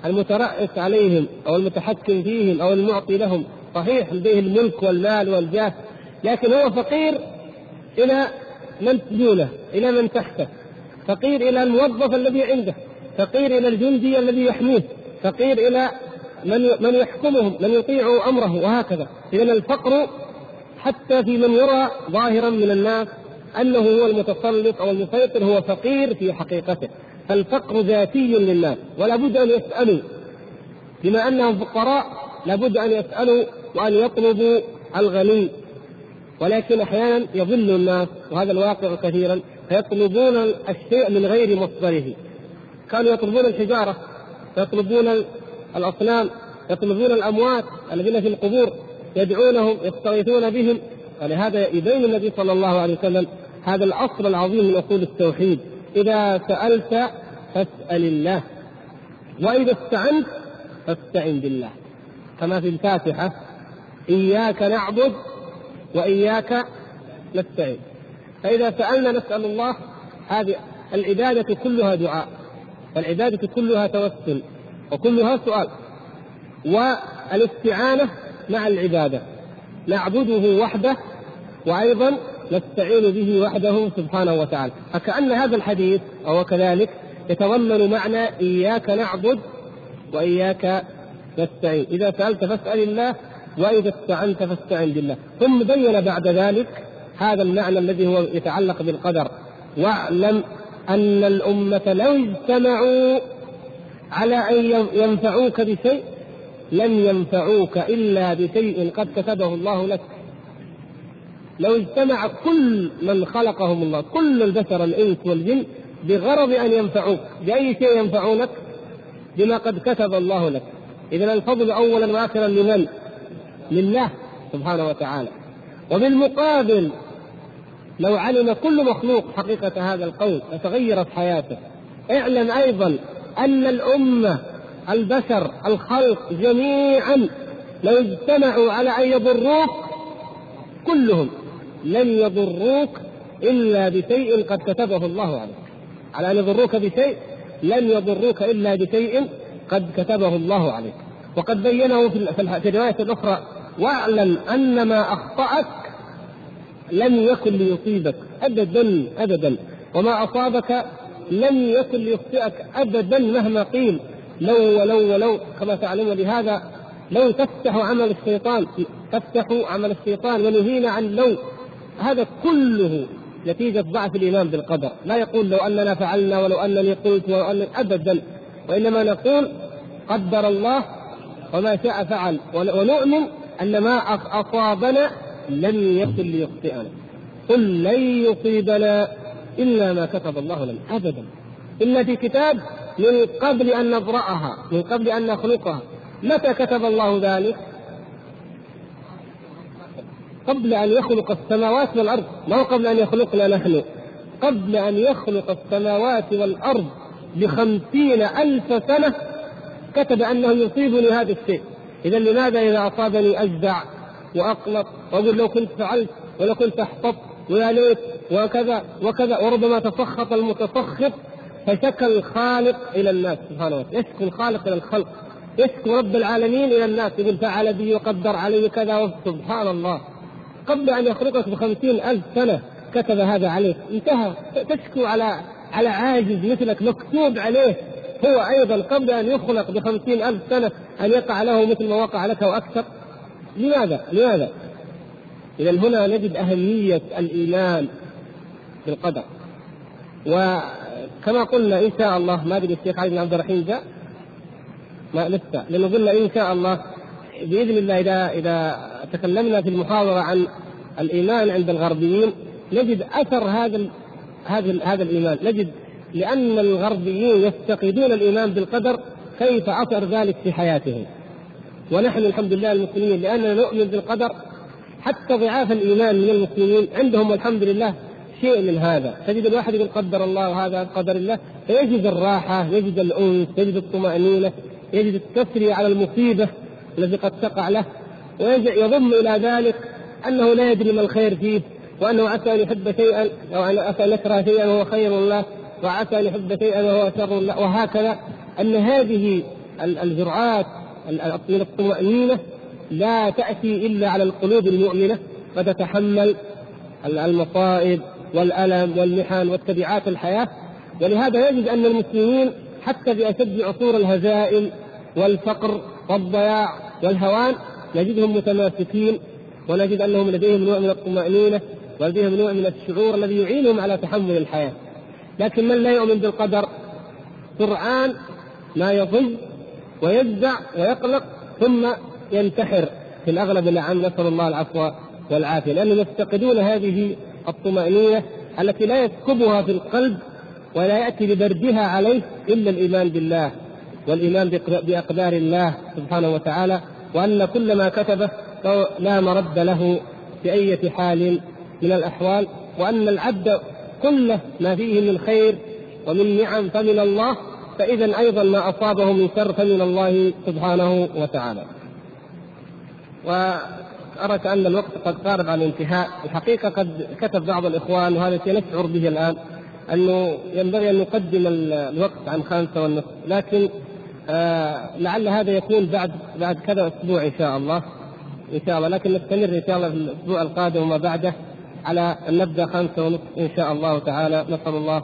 [SPEAKER 1] المترأس عليهم أو المتحكم فيهم أو المعطي لهم. صحيح لديه الملك والمال والجاه لكن هو فقير إلى من دونه إلى من تحته. فقير إلى الموظف الذي عنده فقير إلى الجندي الذي يحميه فقير إلى من من يحكمهم من يطيع أمره وهكذا. إذا الفقر حتى في من يرى ظاهرا من الناس أنه هو المتسلط أو المسيطر هو فقير في حقيقته. فالفقر ذاتي للناس ولا بد أن يسألوا. بما أنهم فقراء لابد أن يسألوا وأن يطلبوا الغني. ولكن أحيانا يضل الناس وهذا الواقع كثيرا فيطلبون الشيء من غير مصدره. كانوا يطلبون الحجارة يطلبون الأصنام يطلبون الأموات الذين في القبور يدعونهم يستغيثون بهم. ولهذا يبين النبي صلى الله عليه وسلم هذا الاصل العظيم من أصول التوحيد. إذا سألت فاسأل الله وإذا استعنت فاستعن بالله. كما في الفاتحة إياك نعبد وإياك نستعين. فإذا سألنا نسأل الله هذه العبادة كلها دعاء العباده كلها توسل وكلها سؤال والاستعانة مع العبادة. نعبده وحده وأيضا نستعين به وحده سبحانه وتعالى. فكأن هذا الحديث أو كذلك يتضمن معنى إياك نعبد وإياك نستعين. إذا سألت فاسأل الله واذا استعنت فاستعن بالله. ثم بين بعد ذلك هذا المعنى الذي هو يتعلق بالقدر. واعلم أن الأمة لو اجتمعوا على أن ينفعوك بشيء لن ينفعوك إلا بشيء قد كتبه الله لك. لو اجتمع كل من خلقهم الله كل البشر الإنس والجن بغرض أن ينفعوك بأي شيء ينفعونك؟ بما قد كتب الله لك. اذا الفضل اولا واخرا لمن؟ لله سبحانه وتعالى. وبالمقابل لو علم كل مخلوق حقيقة هذا القول لتغيرت حياته. اعلم أيضا أن الأمة البشر الخلق جميعا لو اجتمعوا على أن يضروك كلهم لن يضروك إلا بشيء قد كتبه الله عليك. على أن يضروك بشيء لن يضروك إلا بشيء قد كتبه الله عليك. وقد بينه في الرواية الأخرى واعلم أن ما أخطأك لم يكن ليصيبك أبدا أبدا. وما أصابك لم يكن ليخطئك أبدا مهما قيل. لو ولو ولو كما تعلمون لهذا لو تفتح عمل الشيطان تفتح عمل الشيطان ونهينا عن لو هذا كله نتيجة ضعف الإيمان بالقدر. لا يقول لو أننا فعلنا ولو أنني قلت ولو أن أبدا. وإنما نقول قدر الله وما شاء فعل. ونؤمن أن ما أصابنا لم يكن ليخطئنا. قل لن يصيبنا إلا ما كتب الله لنا. أبدا. إلا في كتاب من قبل أن نبرأها من قبل أن نخلقها متى كتب الله ذلك؟ قبل أن يخلق السماوات والأرض. ما هو قبل أن يخلقنا نحن؟ قبل أن يخلق السماوات والأرض بخمسين ألف سنة كتب أنه يصيبني هذا الشيء. إذا لماذا إذا أصابني أجزع وأقلق؟ وأقول لو كنت فعلت ولو كنت أحبطت ويا ليت وكذا وكذا وربما تسخط المتسخط فشكى الخالق إلى الناس سبحانه وتعالى. يشكو الخالق إلى الخلق. يشكو رب العالمين إلى الناس. يقول فعل بي وقدر علي كذا سبحان الله. قبل أن يخلقك بخمسين ألف سنة كتب هذا عليك. انتهى. تشكو على على عاجز مثلك مكتوب عليه. هو أيضا قبل أن يخلق بخمسين ألف سنة أن يقع له مثل ما وقع لك وأكثر. لماذا؟ لماذا؟ إذا هنا نجد أهمية الإيمان بالقدر. وكما قلنا إن شاء الله ما أدري الشيخ علي بن عبد الرحيم جاء؟ ما لسه. لأنه قلنا إن شاء الله بإذن الله إذا إذا تكلمنا في المحاضرة عن الإيمان عند الغربيين نجد أثر هذا هذا هذا الإيمان. نجد لأن الغربيين يفتقدون الإيمان بالقدر كيف أثر ذلك في حياتهم ونحن الحمد لله المسلمين لأننا نؤمن بالقدر حتى ضعاف الإيمان من المسلمين عندهم والحمد لله شيء من هذا. تجد الواحد يقول قدر الله وهذا قدر الله فيجد الراحة يجد الأنس يجد الطمأنينة يجد التسري على المصيبة التي قد تقع له ويضم إلى ذلك أنه لا يدري ما الخير فيه وأنه عسى أن يحب شيئا أن عسى أن يكره شيئا وهو خير له وعسى أن يحب شيئا وهو شر له وهكذا أن هذه الجرعات الطمأنينة لا تأتي إلا على القلوب المؤمنة فتتحمل المصائب والألم والمحن والتبعات الحياة. ولهذا يجد أن المسلمين حتى في أشد عصور الهزائم والفقر والضياع والهوان نجدهم متماسكين ونجد أنهم لديهم نوع من الطمأنينة ولديهم نوع من الشعور الذي يعينهم على تحمل الحياة. لكن من لا يؤمن بالقدر؟ سرعان ما يضج ويجزع ويقلق ثم ينتحر في الأغلب العام نسأل الله العفو والعافية. لانهم يفتقدون هذه الطمأنينة التي لا يسكبها في القلب ولا يأتي ببردها عليه إلا الإيمان بالله والإيمان بأقدار الله سبحانه وتعالى وأن كل ما كتبه لا مرد له في أي حال من الأحوال وأن العبد كل ما فيه من خير ومن نعم فمن الله فإذا أيضا ما أصابه من شر فمن الله سبحانه وتعالى. وأرى كأن الوقت قد قارب على الانتهاء. الحقيقة قد كتب بعض الإخوان وهذا الشيء نشعر به الآن أنه ينبغي أن نقدم الوقت عن خامسة والنصف. لكن آه لعل هذا يكون بعد بعد كذا أسبوع إن شاء الله. إن شاء الله. لكن نستمر إن شاء الله في الأسبوع القادم وما بعده على أن نبدأ خمسة ونصف إن شاء الله تعالى. نسأل الله